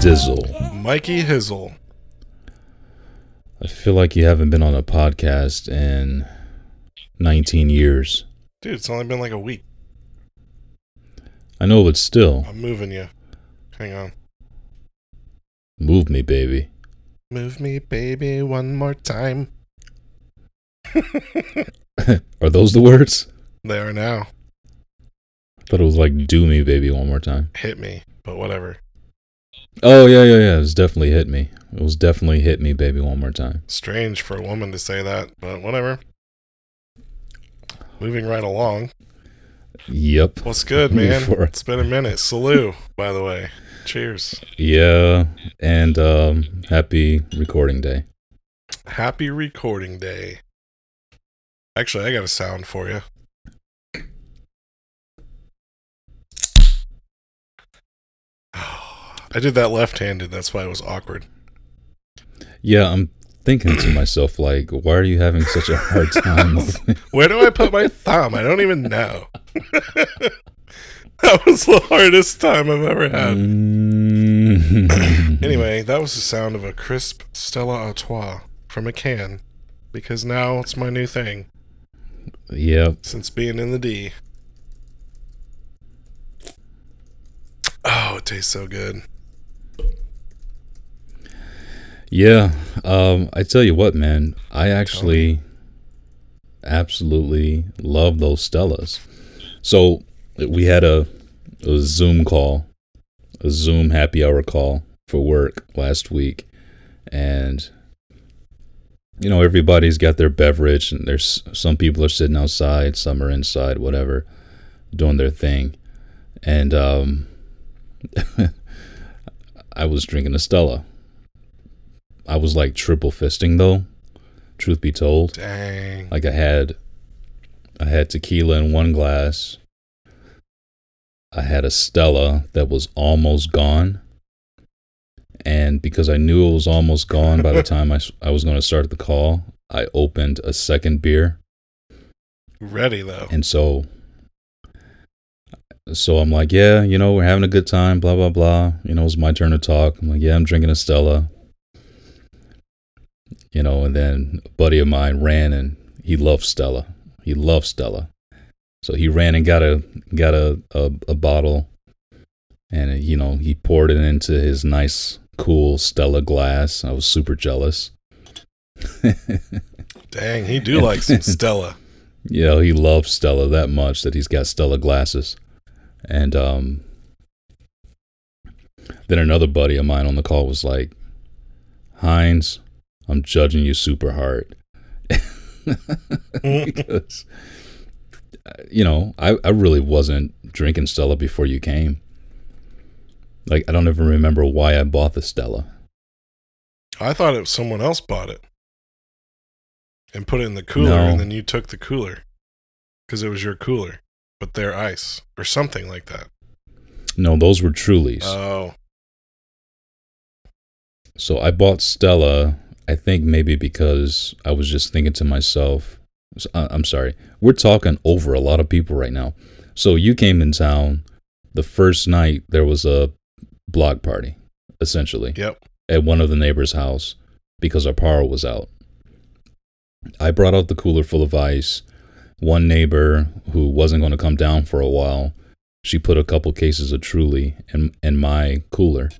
Dizzle. Mikey Hizzle. I feel like you haven't been on a podcast in 19 years. Dude, it's only been like a week. I know, but still, I'm moving you. Hang on. move me, baby. Move me, baby, one more time. Are those the words? They are now. I thought it was like do me, baby, one more time. Hit me, but whatever. Oh, yeah, yeah, yeah. It was definitely hit me. It was definitely hit me, baby, one more time. Strange for a woman to say that, but whatever. Moving right along. Yep. What's good, man? Before- It's been a minute. Salute, by the way. Cheers. Yeah. And um, happy recording day. Happy recording day. Actually, I got a sound for you. I did that left-handed. That's why it was awkward. Yeah, I'm thinking to myself, like, why are you having such a hard time? Where do I put my thumb? I don't even know. that was the hardest time I've ever had. Mm. Anyway, that was the sound of a crisp Stella Artois from a can because now it's my new thing Yep. since being in the D. Oh, it tastes so good. Yeah. Um, I tell you what, man, I actually absolutely love those Stellas. So we had a, a Zoom call, a Zoom happy hour call for work last week, and you know everybody's got their beverage, and there's some people are sitting outside, some are inside, whatever, doing their thing, and um, I was drinking a Stella. I was like triple fisting though, truth be told. Dang. Like I had I had tequila in one glass. I had a Stella that was almost gone. And because I knew it was almost gone by the time I, I was going to start the call, I opened a second beer. Ready though. And so so I'm like, yeah, you know, we're having a good time, blah blah blah. You know, it's my turn to talk. I'm like, yeah, I'm drinking a Stella. You know, and then a buddy of mine ran and he loved Stella. He loved Stella. So he ran and got a got a a, a bottle and you know, he poured it into his nice cool Stella glass. I was super jealous. Dang, he do like some Stella. Yeah, he loves Stella that much that he's got Stella glasses. And um then another buddy of mine on the call was like, Heinz, I'm judging you super hard. because uh, you know, I, I really wasn't drinking Stella before you came. Like I don't even remember why I bought the Stella. I thought it was someone else bought it and put it in the cooler, No. and then you took the cooler because it was your cooler, but their ice or something like that. No, those were Trulies. Oh, So I bought Stella, I think maybe because I was just thinking to myself, uh, I'm sorry, we're talking over a lot of people right now. So you came in town the first night, there was a block party, essentially, yep. at one of the neighbors' house because our power was out. I brought out the cooler full of ice. One neighbor who wasn't going to come down for a while, she put a couple cases of Truly in in my cooler.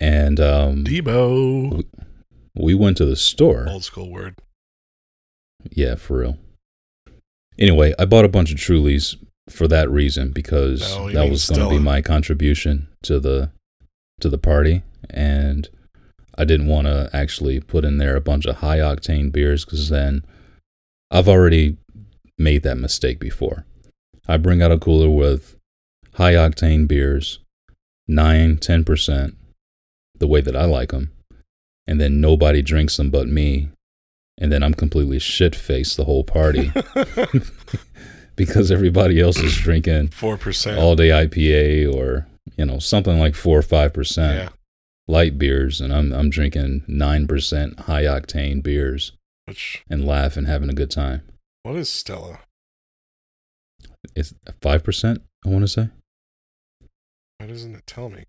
And um, Debo. We went to the store. Old school word. Yeah, for real. Anyway, I bought a bunch of Trulies for that reason because you that was going to be my contribution to the to the party, and I didn't want to actually put in there a bunch of high octane beers because then I've already made that mistake before. I bring out a cooler with high octane beers, 9, 10%, the way that I like them. And then nobody drinks them but me. And then I'm completely shit faced the whole party because everybody else is drinking Four percent. all day IPA or, you know, something like 4 or 5% Yeah. light beers. And I'm, I'm drinking 9% high octane beers Which and laughing, having a good time. what is Stella? It's 5%, I want to say. Why doesn't it tell me?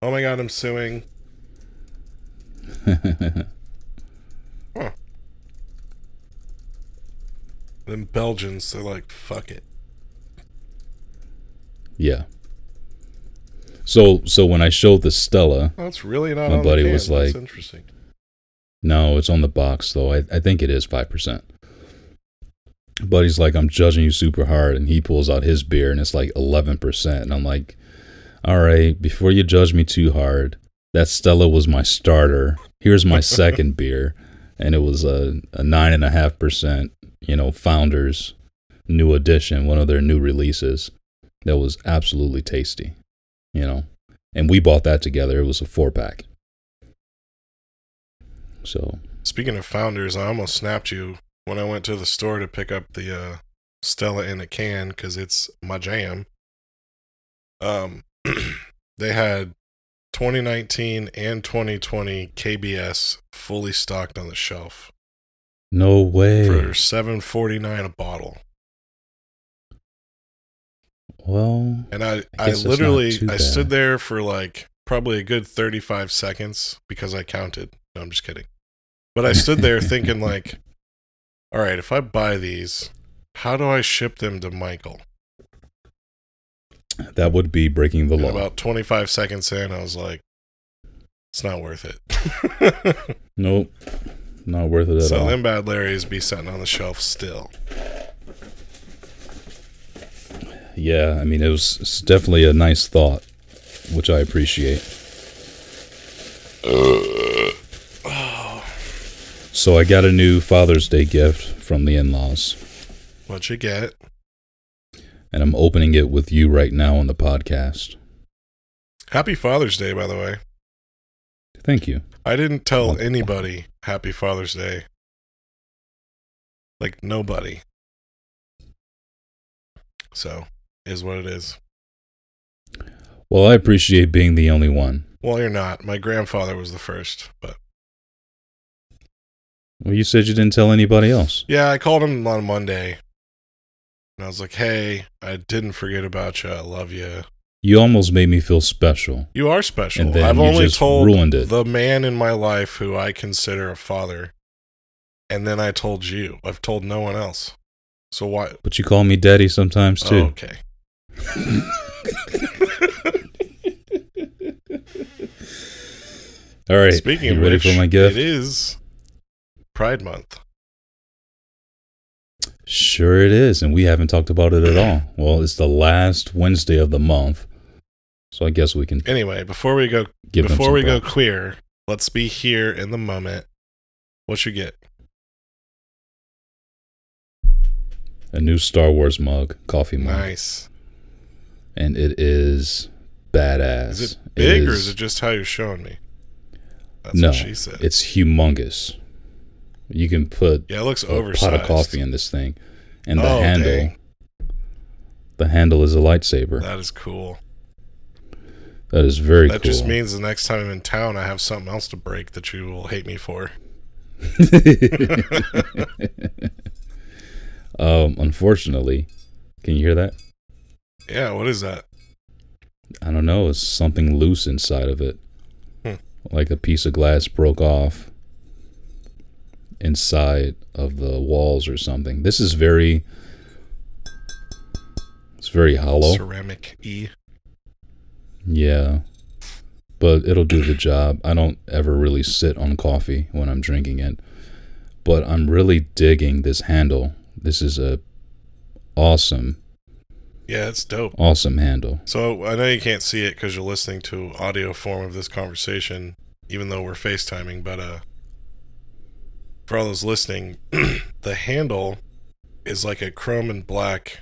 Oh my god, I'm suing. Them Belgians, they're like, fuck it. Yeah. So so when I showed the Stella, it's really not My buddy was That's like- interesting. no, it's on the box though. I, I think it is five percent. Buddy's like, I'm judging you super hard, and he pulls out his beer and it's like eleven percent. And I'm like, All right, before you judge me too hard, that Stella was my starter. Here's my second beer, and it was a, a nine and a half percent, you know, founders new edition, one of their new releases. That was absolutely tasty. You know. And we bought that together. It was a four pack. So Speaking of founders, I almost snapped you when I went to the store to pick up the uh, Stella in a can because it's my jam. Um, they had 2019 and 2020 KBS fully stocked on the shelf no way. for 7.49 a bottle. well, And I, I I, guess that's not literally, I stood there for like probably a good 35 seconds because I counted. No, I'm just kidding. But I stood there thinking like, all right, if I buy these, how do I ship them to Michael? That would be breaking the And law. about 25 seconds in, I was like, it's not worth it. nope, not worth it at so all. So them bad Larrys be sitting on the shelf still. yeah, I mean, it was definitely a nice thought, which I appreciate. So I got a new Father's Day gift from the in-laws, What'd you get? And I'm opening it with you right now on the podcast. Happy Father's Day, by the way. Thank you. I didn't tell anybody Happy Father's Day. Like nobody. So, is what it is. Well, I appreciate being the only one. Well, you're not. My grandfather was the first, but Well, you said you didn't tell anybody else. yeah, I called him on Monday. And I was like, "Hey, I didn't forget about you. I love you. You almost made me feel special. You are special. And then I've you only just told ruined it. the man in my life who I consider a father, and then I told you. I've told no one else. So why? But you call me daddy sometimes Oh, too. okay. All right. Speaking of ready which, for my gift? it is Pride Month. Sure, it is, and we haven't talked about it at all. Well, it's the last Wednesday of the month, so I guess we can Anyway, before we go, give before we go props. clear, let's be here in the moment. What you get? a new Star Wars mug, coffee mug, Nice. and it is badass. Is it big or is- is it just how you're showing me? That's no, what she said. it's humongous. You can put yeah, it looks a oversized. pot of coffee in this thing, and the Oh, handle, dang. the handle is a lightsaber. That is cool. that is very that cool. just means the next time I'm in town, I have something else to break that you will hate me for. um, unfortunately, can you hear that? Yeah, what is that? I don't know. It's something loose inside of it, Hmm. like a piece of glass broke off inside of the walls or something. This is very. It's very hollow. Ceramic E. Yeah. But it'll do the job. I don't ever really sit on coffee when I'm drinking it. But I'm really digging this handle. This is a awesome, Yeah, it's dope. awesome handle. So I know you can't see it because you're listening to audio form of this conversation, even though we're FaceTiming. But uh, for all those listening, the handle is like a chrome and black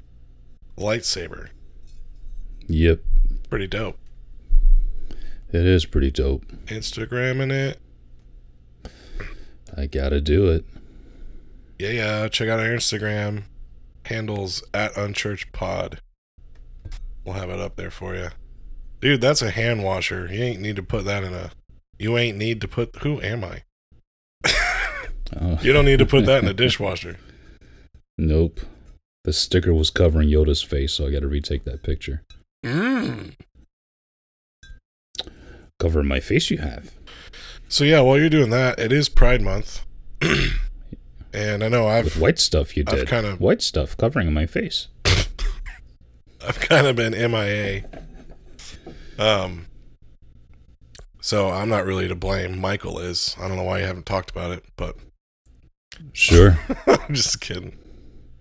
lightsaber. Yep. Pretty dope. It is pretty dope. Instagramming it. I gotta do it. Yeah, yeah. Check out our Instagram handles at Unchurched Pod. We'll have it up there for you, dude. That's a hand washer. You ain't need to put that in a. You ain't need to put. Who am I? Oh. You don't need to put that in the dishwasher. Nope. The sticker was covering Yoda's face, so I gotta retake that picture. Mm. Cover my face you have. So yeah, while you're doing that, it is Pride Month, and I know I've white stuff you did. kinda- White stuff covering my face. I've kind of been MIA. Um. So I'm not really to blame. Michael is. I don't know why you haven't talked about it, but Sure. I'm just kidding.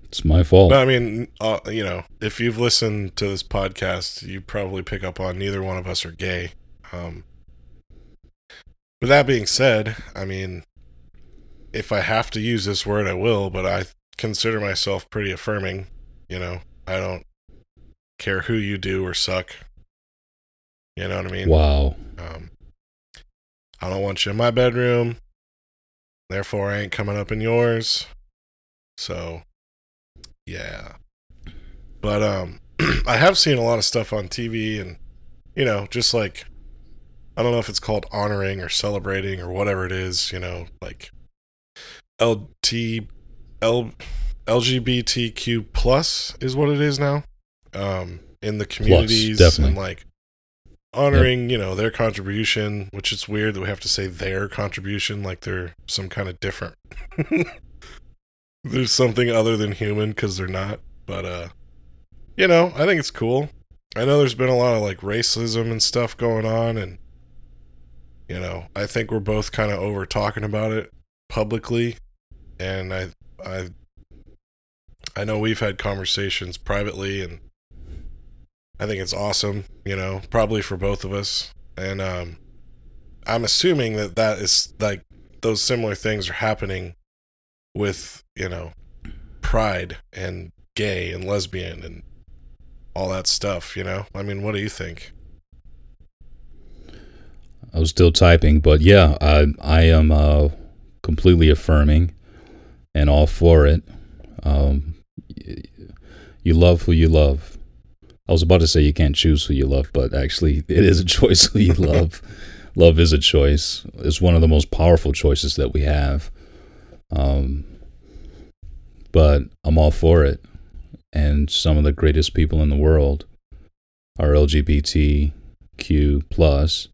it's my fault. No, I mean, uh, you know, if you've listened to this podcast, you probably pick up on neither one of us are gay. Um, with that being said, I mean, if I have to use this word, I will, but I consider myself pretty affirming. You know, I don't care who you do or suck. You know what I mean? Wow. Um, I don't want you in my bedroom. Therefore, I ain't coming up in yours. So, yeah. But um, I have seen a lot of stuff on TV, and you know, just like I don't know if it's called honoring or celebrating or whatever it is. You know, like LT L LGBTQ plus is what it is now. Um, in the communities definitely. and like honoring, you know, their contribution, which is weird that we have to say their contribution like they're some kind of different. There's something other than human because they're not. But uh, you know, I think it's cool. I know there's been a lot of like racism and stuff going on, and you know, I think we're both kind of over talking about it publicly, and I, I, I know we've had conversations privately, and I think it's awesome. You know, probably for both of us, and um, I'm assuming that that is like those similar things are happening with you know pride and gay and lesbian and all that stuff you know i mean what do you think I was still typing, but yeah, I I am uh, completely affirming and all for it. Um, you love who you love. I was about to say you can't choose who you love, but actually, it is a choice who you love. love is a choice. It's one of the most powerful choices that we have. Um, but I'm all for it. And some of the greatest people in the world are LGBTQ plus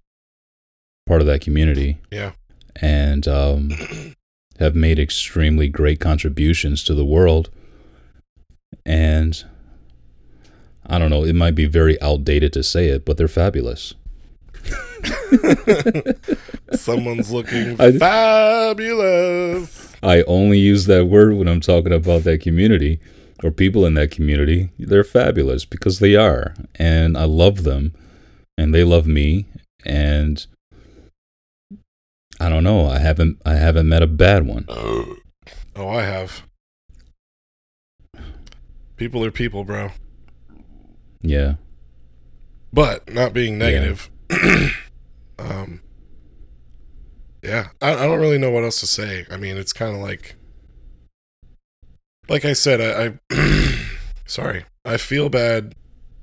part of that community yeah and um, have made extremely great contributions to the world. And I don't know, it might be very outdated to say it, but they're fabulous. someone's looking I- fabulous I only use that word when I'm talking about that community or people in that community. They're fabulous because they are. And I love them and they love me and I don't know, I haven't I haven't met a bad one. oh i have people are people bro Yeah. but not being negative um yeah I, I don't really know what else to say. I mean it's kind of like like i said i, I sorry i feel bad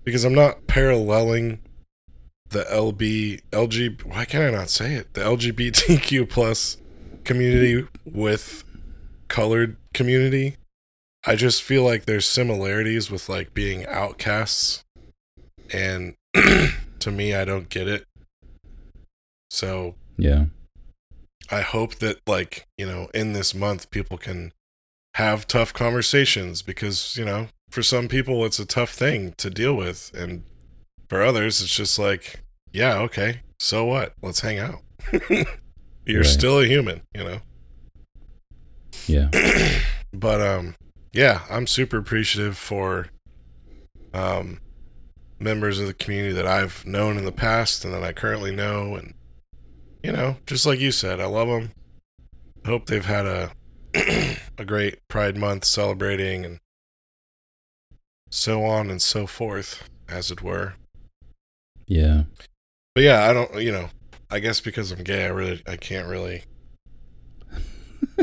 because i'm not paralleling the lb lg why can i not say it? The lgbtq plus community with colored community. I just feel like there's similarities with like being outcasts and to me i don't get it so Yeah. i hope that like you know in this month people can have tough conversations because you know for some people it's a tough thing to deal with and for others it's just like yeah okay so what let's hang out you're Right. still a human you know Yeah. but um yeah i'm super appreciative for um members of the community that i've known in the past and that i currently know and you know just like you said i love them i hope they've had a a great pride month celebrating and so on and so forth as it were Yeah. But yeah, I don't. You know, I guess because I'm gay, I really, I can't really.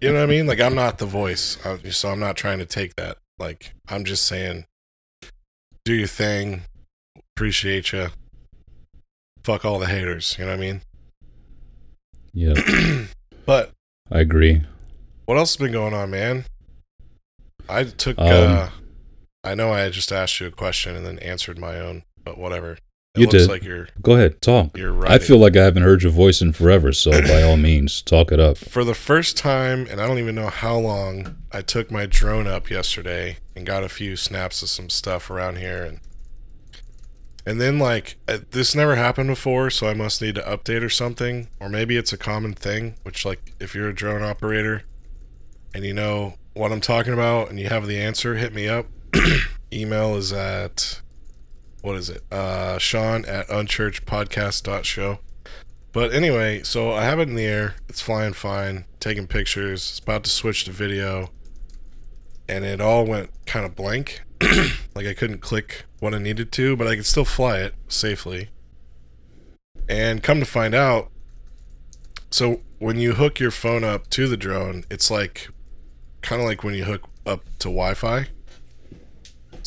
you know what I mean? Like I'm not the voice, so I'm not trying to take that. Like I'm just saying, do your thing. Appreciate you. Fuck all the haters. You know what I mean? Yeah. But I agree. what else has been going on, man? I took. Um, uh I know I just asked you a question and then answered my own, but whatever. It You looks did. like you're Go ahead, talk. you're right. I feel like I haven't heard your voice in forever, so by all means, talk it up. for the first time, and I don't even know how long, I took my drone up yesterday and got a few snaps of some stuff around here, and and then like uh, this never happened before, so I must need to update or something, or maybe it's a common thing. Which like if you're a drone operator and you know what I'm talking about and you have the answer, hit me up. Email is at what is it? Uh, Sean at unchurchpodcast.show. But anyway, so I have it in the air. It's flying fine, taking pictures. It's about to switch to video. And it all went kind of blank. like I couldn't click what I needed to, but I could still fly it safely. And come to find out, so when you hook your phone up to the drone, it's like kind of like when you hook up to Wi Fi.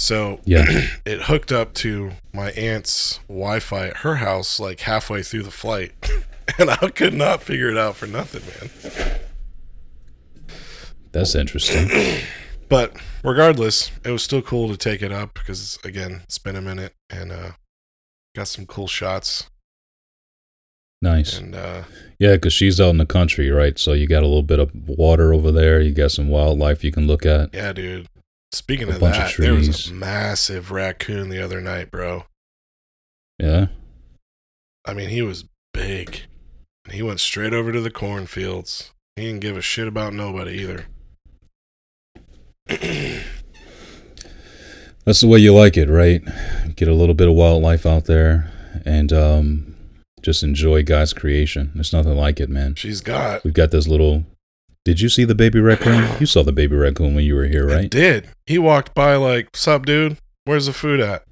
So Yeah. it hooked up to my aunt's Wi-Fi at her house like halfway through the flight, and I could not figure it out for nothing, man. That's interesting. But regardless, it was still cool to take it up because again, it's been a minute and uh, got some cool shots. Nice. And uh, Yeah, because she's out in the country, right? So you got a little bit of water over there. You got some wildlife you can look at. yeah, dude. Speaking of bunch of that, there was a massive raccoon the other night, bro. Yeah. I mean, he was big. And he went straight over to the cornfields. He didn't give a shit about nobody either. That's the way you like it, right? Get a little bit of wildlife out there and um, just enjoy God's creation. There's nothing like it, man. She's got. We've got this little. Did you see the baby raccoon? You saw the baby raccoon when you were here, I right? did. He walked by like, "Sup, dude? Where's the food at?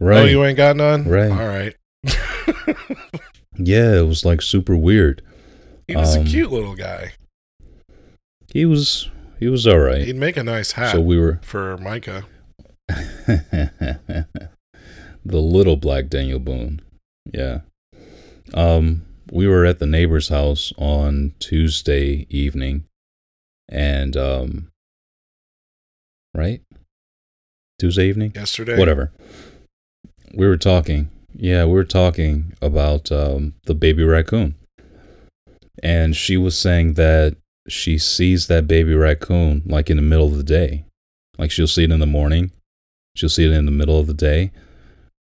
Right. Oh, you ain't got none. Right. All right. yeah, it was like super weird. he was Um, a cute little guy. He was he was all right. He'd make a nice hat So we were for Micah. the little black Daniel Boone. Yeah. Um we were at the neighbor's house on Tuesday evening and um right? Tuesday evening? Yesterday. Whatever. We were talking. Yeah, we were talking about um the baby raccoon. And she was saying that she sees that baby raccoon like in the middle of the day. Like she'll see it in the morning, she'll see it in the middle of the day.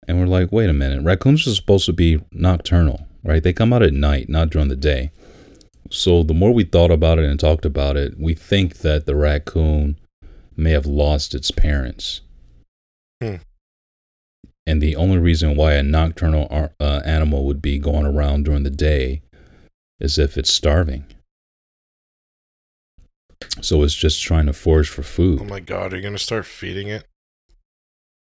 And we're like, wait a minute, raccoons are supposed to be nocturnal, right? They come out at night, not during the day. So the more we thought about it and talked about it, we think that the raccoon may have lost its parents. Hmm. And the only reason why a nocturnal ar- uh, animal would be going around during the day is if it's starving. So it's just trying to forage for food. Oh my god, are you gonna start feeding it?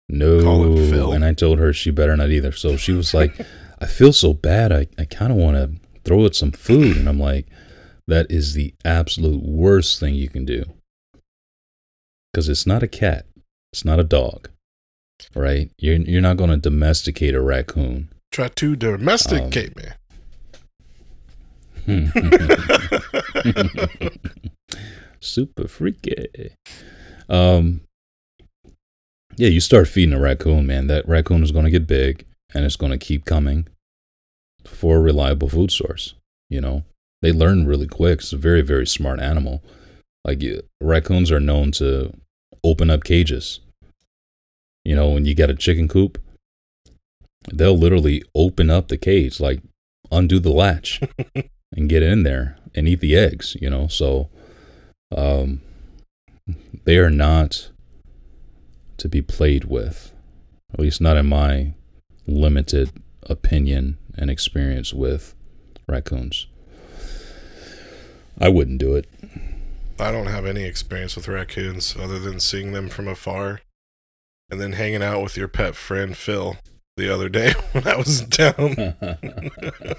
No. Call it Phil. And I told her she better not either. So she was like, I feel so bad. I, I kind of want to throw it some food. And I'm like, that is the absolute worst thing you can do. Because it's not a cat, it's not a dog, right? You're, you're not going to domesticate a raccoon. Try to domesticate Um, me. Super freaky. Um, yeah, you start feeding a raccoon, man. That raccoon is going to get big and it's going to keep coming for a reliable food source. You know, they learn really quick. It's a very, very smart animal. Like raccoons are known to open up cages. You know, when you get a chicken coop, they'll literally open up the cage, like undo the latch and get in there and eat the eggs, you know. So um they are not to be played with. At least not in my limited opinion and experience with raccoons. I wouldn't do it. I don't have any experience with raccoons other than seeing them from afar and then hanging out with your pet friend Phil the other day when I was down.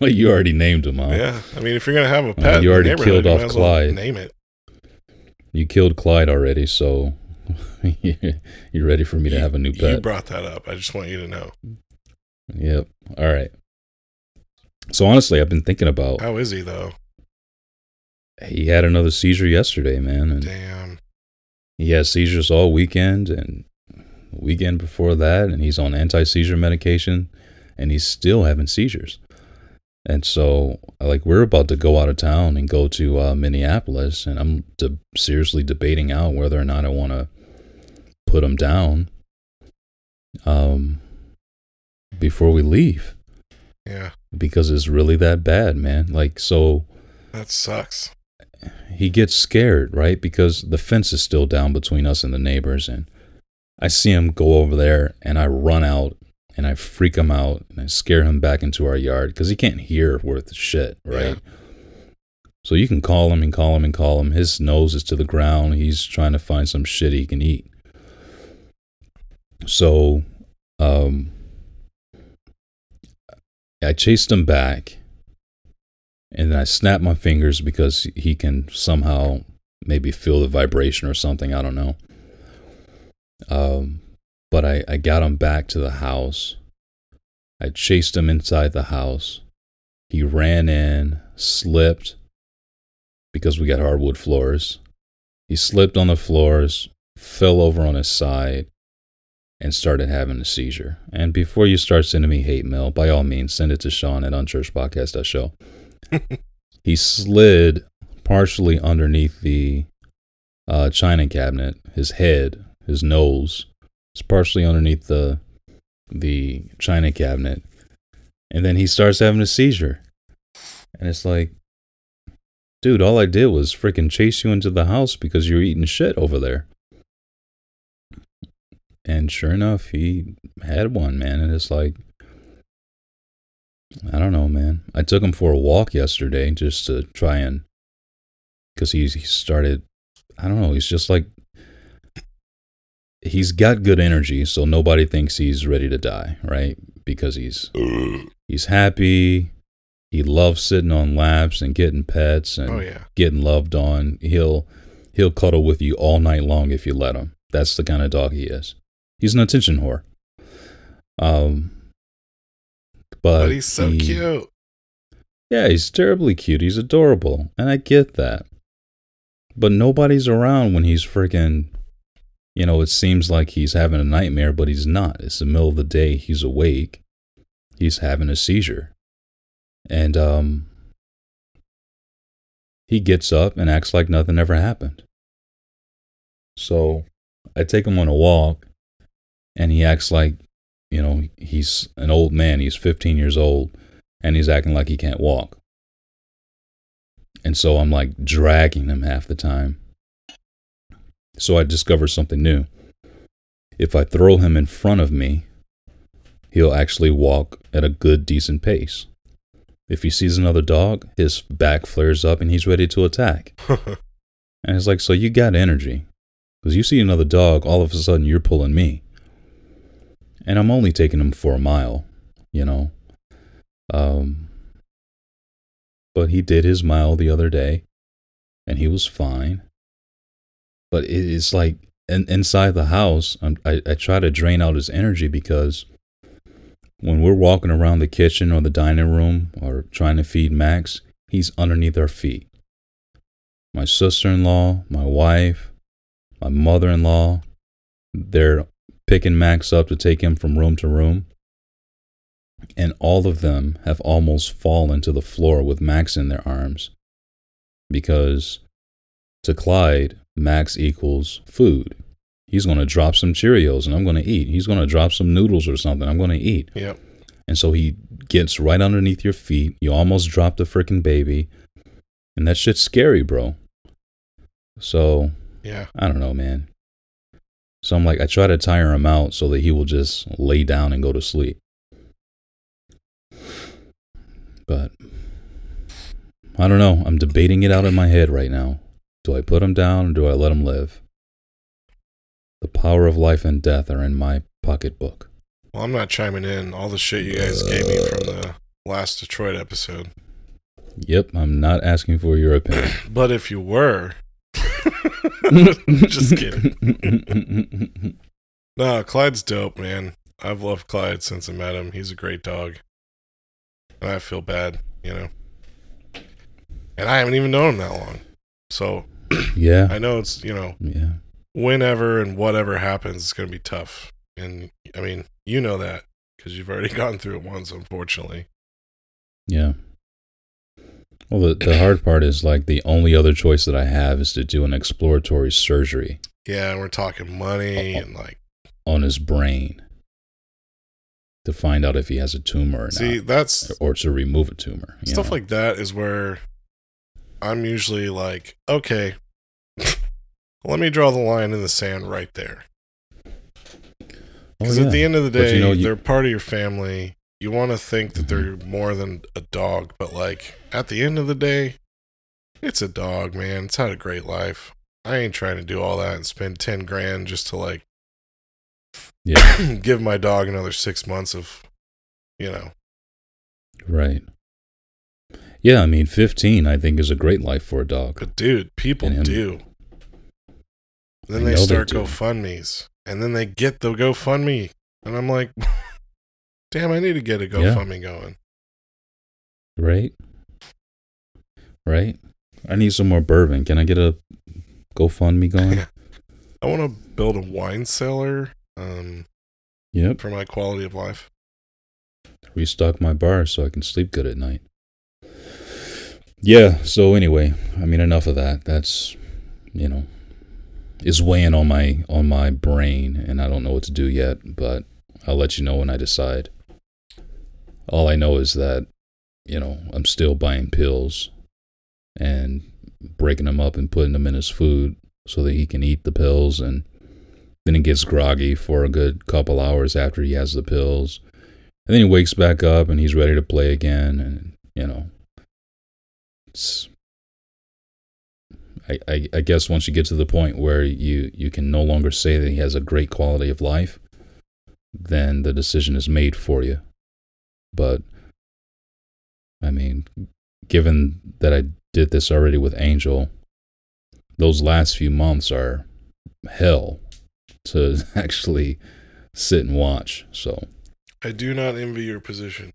well, you already named him, huh? Yeah, I mean, if you're gonna have a pet, you already killed off as well Clyde. Name it. You killed Clyde already, so you're ready for me to have a new pet. You brought that up. I just want you to know. Yep. All right. So honestly, I've been thinking about. How is he though? He had another seizure yesterday, man, and Damn. he had seizures all weekend and weekend before that, and he's on anti-seizure medication, and he's still having seizures. And so, like, we're about to go out of town and go to uh, Minneapolis, and I'm de- seriously debating out whether or not I want to put him down um, before we leave Yeah, because it's really that bad, man. Like, so that sucks. he gets scared, right? Because the fence is still down between us and the neighbors. And I see him go over there and I run out and I freak him out and I scare him back into our yard because he can't hear worth shit, right? Yeah. So you can call him and call him and call him. His nose is to the ground. He's trying to find some shit he can eat. So, um, I chased him back and then I snapped my fingers because he can somehow maybe feel the vibration or something. I don't know. Um, but I, I got him back to the house. I chased him inside the house. He ran in, slipped because we got hardwood floors. He slipped on the floors, fell over on his side, and started having a seizure. And before you start sending me hate mail, by all means, send it to Sean at unchurchpodcast.show. he slid partially underneath the uh, china cabinet. His head, his nose, is partially underneath the the china cabinet, and then he starts having a seizure. And it's like, dude, all I did was freaking chase you into the house because you were eating shit over there. And sure enough, he had one, man. And it's like, I don't know, man. I took him for a walk yesterday just to try and, because he's he started, I don't know, he's just like, he's got good energy, so nobody thinks he's ready to die, right? Because he's uh. he's happy. He loves sitting on laps and getting pets and Oh yeah. getting loved on. He'll he'll cuddle with you all night long if you let him. That's the kind of dog he is. He's an attention whore. Um, but, But he's so he- cute. Yeah, he's terribly cute. He's adorable, and I get that. But nobody's around when he's freaking. You know, it seems like he's having a nightmare, but he's not. It's the middle of the day. He's awake. He's having a seizure, and um, he gets up and acts like nothing ever happened. So I take him on a walk, and he acts like, you know, he's an old man. He's 15 years old, and he's acting like he can't walk. And so I'm like dragging him half the time. So I discover something new. If I throw him in front of me, he'll actually walk at a good, decent pace. If he sees another dog, his back flares up and he's ready to attack. And it's like, so you got energy. Because you see another dog, all of a sudden you're pulling me. And I'm only taking him for a mile, you know. Um, but he did his mile the other day, and he was fine. But it's like in, inside the house, I'm, I, I try to drain out his energy because when we're walking around the kitchen or the dining room or trying to feed Max, he's underneath our feet. My sister in law, my wife, my mother in law, they're picking Max up to take him from room to room. And all of them have almost fallen to the floor with Max in their arms. Because to Clyde, Max equals food. He's going to drop some Cheerios and I'm going to eat. He's going to drop some noodles or something. I'm going to eat. Yep. And so he gets right underneath your feet. You almost dropped the freaking baby. And that shit's scary, bro. So Yeah. I don't know, man. So I'm like, I try to tire him out so that he will just lay down and go to sleep. But I don't know. I'm debating it out in my head right now. Do I put him down or do I let him live? The power of life and death are in my pocketbook. Well, I'm not chiming in. All the shit you guys gave me from the last Detroit episode. Yep, I'm not asking for your opinion. But if you were, just kidding. No, Clyde's dope, man. I've loved Clyde since I met him. He's a great dog. And I feel bad, you know. And I haven't even known him that long. So Yeah, I know it's, you know, yeah, whenever and whatever happens, it's going to be tough. And I mean, you know that because you've already gone through it once, unfortunately. yeah. Well, the the hard part is like the only other choice that I have is to do an exploratory surgery Yeah, and we're talking money oh, oh. and like, on his brain to find out if he has a tumor or see, not, that's or to remove a tumor. stuff know? like that is where I'm usually like, okay, let me draw the line in the sand right there. Oh, Because yeah. at the end of the day, you know, you- they're part of your family. You want to think that they're mm-hmm. more than a dog, but like at the end of the day, it's a dog, man. It's had a great life. I ain't trying to do all that and spend 10 grand just to like yeah, give my dog another six months of, you know, right. Yeah, I mean, 15 I think is a great life for a dog. but dude, people And do. Then they they start do. GoFundMe's and then they get the GoFundMe. And I'm like, damn, I need to get a Yeah. GoFundMe going. Right? Right? I need some more bourbon. Can I get a GoFundMe going? I want to build a wine cellar um, yep. for my quality of life. Restock my bar so I can sleep good at night. Yeah, so anyway, I mean enough of that. That's you know is weighing on my on my brain and I don't know what to do yet, but I'll let you know when I decide. All I know is that, you know, I'm still buying pills and breaking them up and putting them in his food so that he can eat the pills and then he gets groggy for a good couple hours after he has the pills. And then he wakes back up and he's ready to play again and you know it's I, I, I guess once you get to the point where you, you can no longer say that he has a great quality of life, then the decision is made for you. But I mean, given that I did this already with Angel, those last few months are hell to actually sit and watch. So, I do not envy your position.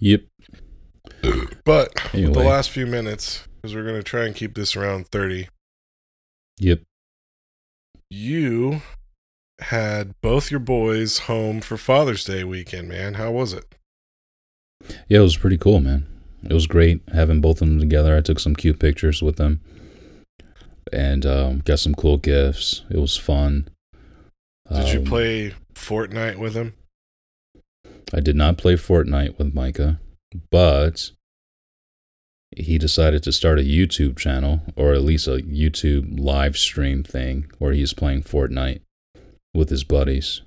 yep. But Anyway. the last few minutes, because we're going to try and keep this around 30, Yep. you had both your boys home for Father's Day weekend, man. How was it? Yeah, it was pretty cool, man. It was great having both of them together. I took some cute pictures with them and um, got some cool gifts. It was fun. Did you Um, play Fortnite with him? I did not play Fortnite with Micah, but he decided to start a YouTube channel, or at least a YouTube live stream thing, where he's playing Fortnite with his buddies.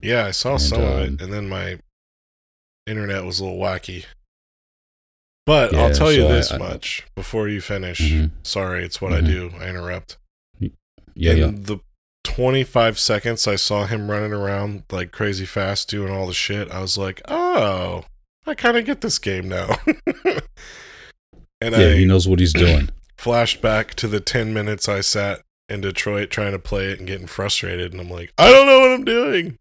Yeah, I saw And, some of um, it, and then my internet was a little wacky. But I'll tell you so I- this I- much before you finish. Mhm. Sorry, it's what I Mhm. do. I interrupt. Yeah, in yeah. the 25 seconds I saw him running around like crazy fast doing all the shit, I was like, oh, I kind of get this game now. and Yeah, I he knows what he's doing. flashed back to the 10 minutes I sat in Detroit trying to play it and getting frustrated. And I'm like, I don't know what I'm doing.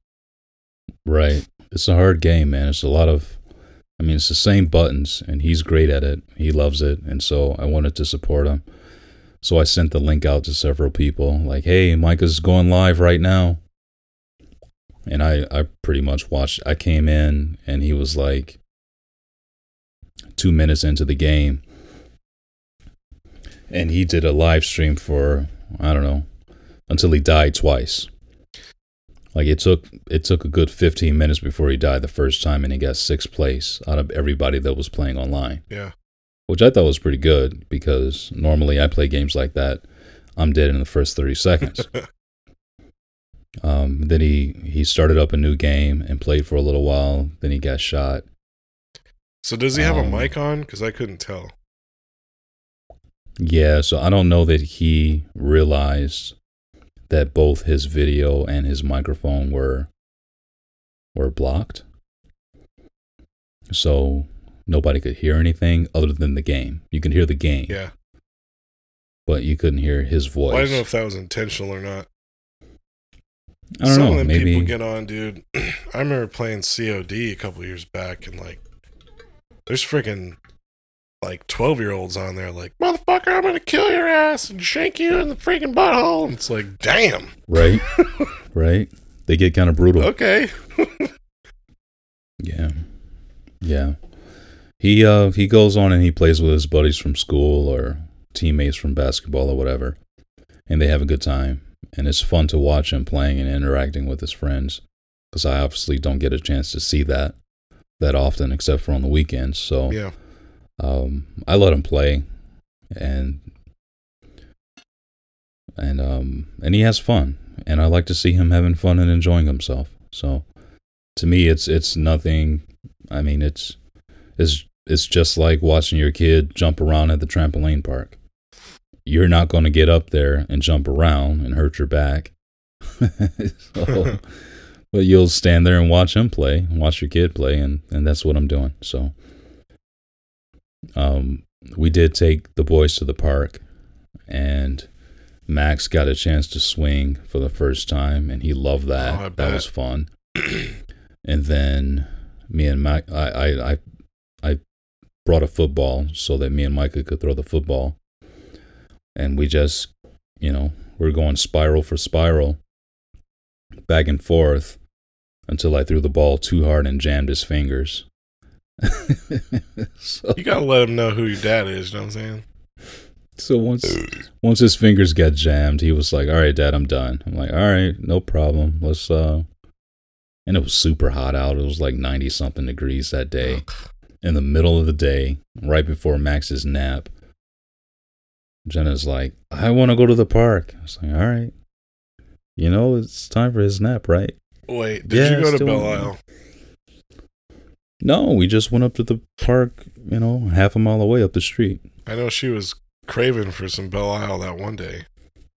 Right. It's a hard game, man. It's a lot of I mean, it's the same buttons and he's great at it. He loves it, and so I wanted to support him. So I sent the link out to several people like, "Hey, Micah's going live right now." And I I pretty much watched I came in and he was like 2 minutes into the game. And he did a live stream for I don't know until he died twice. Like it took it took a good 15 minutes before he died the first time and he got sixth place out of everybody that was playing online, Yeah. which I thought was pretty good because normally I play games like that I'm dead in the first 30 seconds. um, then he he started up a new game and played for a little while, then he got shot. So does he have a Um, mic on? Because I couldn't tell. Yeah, so I don't know that he realized that both his video and his microphone were were blocked. So nobody could hear anything other than the game. You could hear the game, Yeah. but you couldn't hear his voice. Well, I don't know if that was intentional or not. I don't Some know. of them Maybe people get on, dude. I remember playing COD a couple years back, and like, there's freaking like 12 year olds on there, like, motherfucker, I'm gonna kill your ass and shank you in the freaking butthole. And it's like, damn. right, right. They get kind of brutal. Okay. Yeah. Yeah. He uh he goes on and he plays with his buddies from school or teammates from basketball or whatever. And they have a good time. And it's fun to watch him playing and interacting with his friends cuz I obviously don't get a chance to see that that often except for on the weekends. So Yeah. Um I let him play and and um and he has fun and I like to see him having fun and enjoying himself. So to me it's it's nothing I mean it's it's it's just like watching your kid jump around at the trampoline park. You're not going to get up there and jump around and hurt your back. so, but you'll stand there and watch him play, watch your kid play and and that's what I'm doing. So um we did take the boys to the park and Max got a chance to swing for the first time and he loved that. Oh, that was fun. and then me and Mike, I, I, I, I brought a football so that me and Micah could throw the football, and we just, you know, we're going spiral for spiral, back and forth, until I threw the ball too hard and jammed his fingers. so, You gotta let him know who your dad is, you know what I'm saying? so once once his fingers got jammed, he was like, "All right, Dad, I'm done." I'm like, "All right, no problem. Let's." uh And it was super hot out. It was like ninety something degrees that day, in the middle of the day, right before Max's nap. Jenna's like, "I want to go to the park." I was like, "All right." You know, it's time for his nap, right? Wait, did Yeah, you go to Belle Isle? No, we just went up to the park, you know, half a mile away up the street. I know she was craving for some Belle Isle that one day.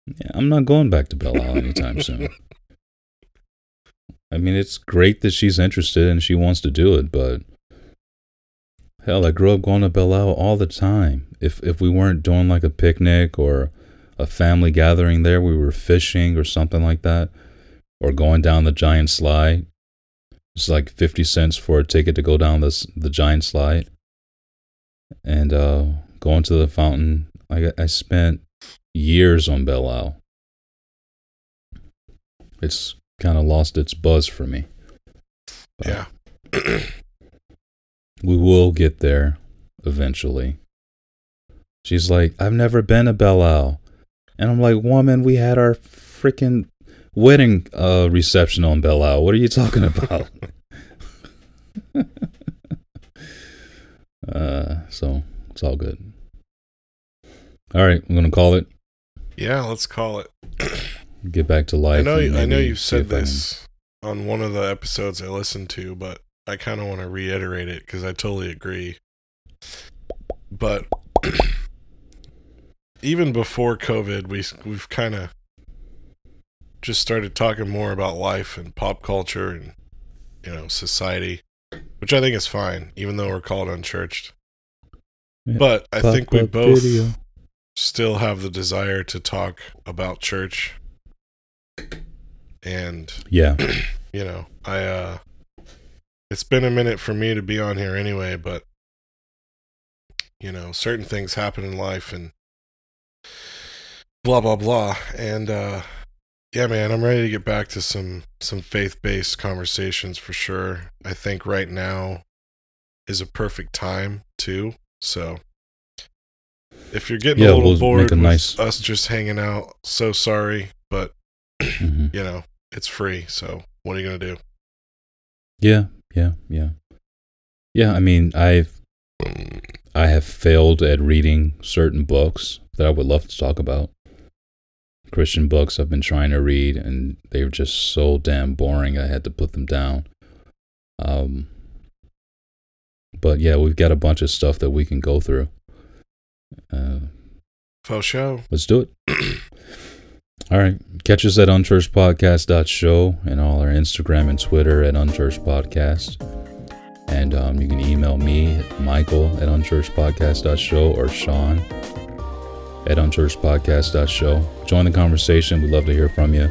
Yeah, I'm not going back to Belle Isle anytime soon. I mean, it's great that she's interested and she wants to do it, but hell, I grew up going to Belle Isle all the time. If if we weren't doing like a picnic or a family gathering there, we were fishing or something like that, or going down the giant slide. It's like fifty cents for a ticket to go down this the giant slide, and uh, going to the fountain. I I spent years on Belle Isle. It's kind of lost its buzz for me. But Yeah. We will get there eventually. She's like, I've never been to Belle Isle. And I'm like, woman, we had our freaking wedding uh, reception on Belle Isle. What are you talking about? uh, so it's all good. All right, I'm gonna call it. Yeah, let's call it. Get back to life. I know and I know you've said if I can- this on one of the episodes I listened to, but I kind of want to reiterate it because I totally agree. But even before COVID, we we've kind of just started talking more about life and pop culture and you know society, which I think is fine, even though we're called unchurched. Yeah, But I think we both video. still have the desire to talk about church and Yeah, you know, I uh it's been a minute for me to be on here anyway, but you know, certain things happen in life and blah blah blah. And uh yeah, man, I'm ready to get back to some some faith-based conversations for sure. I think right now is a perfect time too. So if you're getting Yeah, a little we'll bored a with nice- us just hanging out, so sorry, but hmm you know, it's free. So what are you gonna do? yeah, yeah, yeah, yeah. I mean, I've I have failed at reading certain books that I would love to talk about. Christian books I've been trying to read, and they're just so damn boring. I had to put them down. Um, but yeah, we've got a bunch of stuff that we can go through. Uh, Faux show. let's do it. All right. Catch us at unchurchpodcast.show and all our Instagram and Twitter at unchurchpodcast. And um, you can email me at michael at unchurchpodcast.show or Sean at unchurchpodcast.show. Join the conversation. We'd love to hear from you.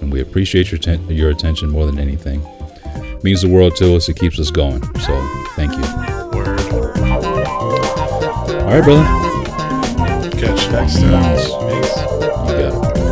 And we appreciate your, ten- your attention more than anything. It means the world to us. It keeps us going. So thank you. Word. All right, brother. Catch you next time. Peace. You got it.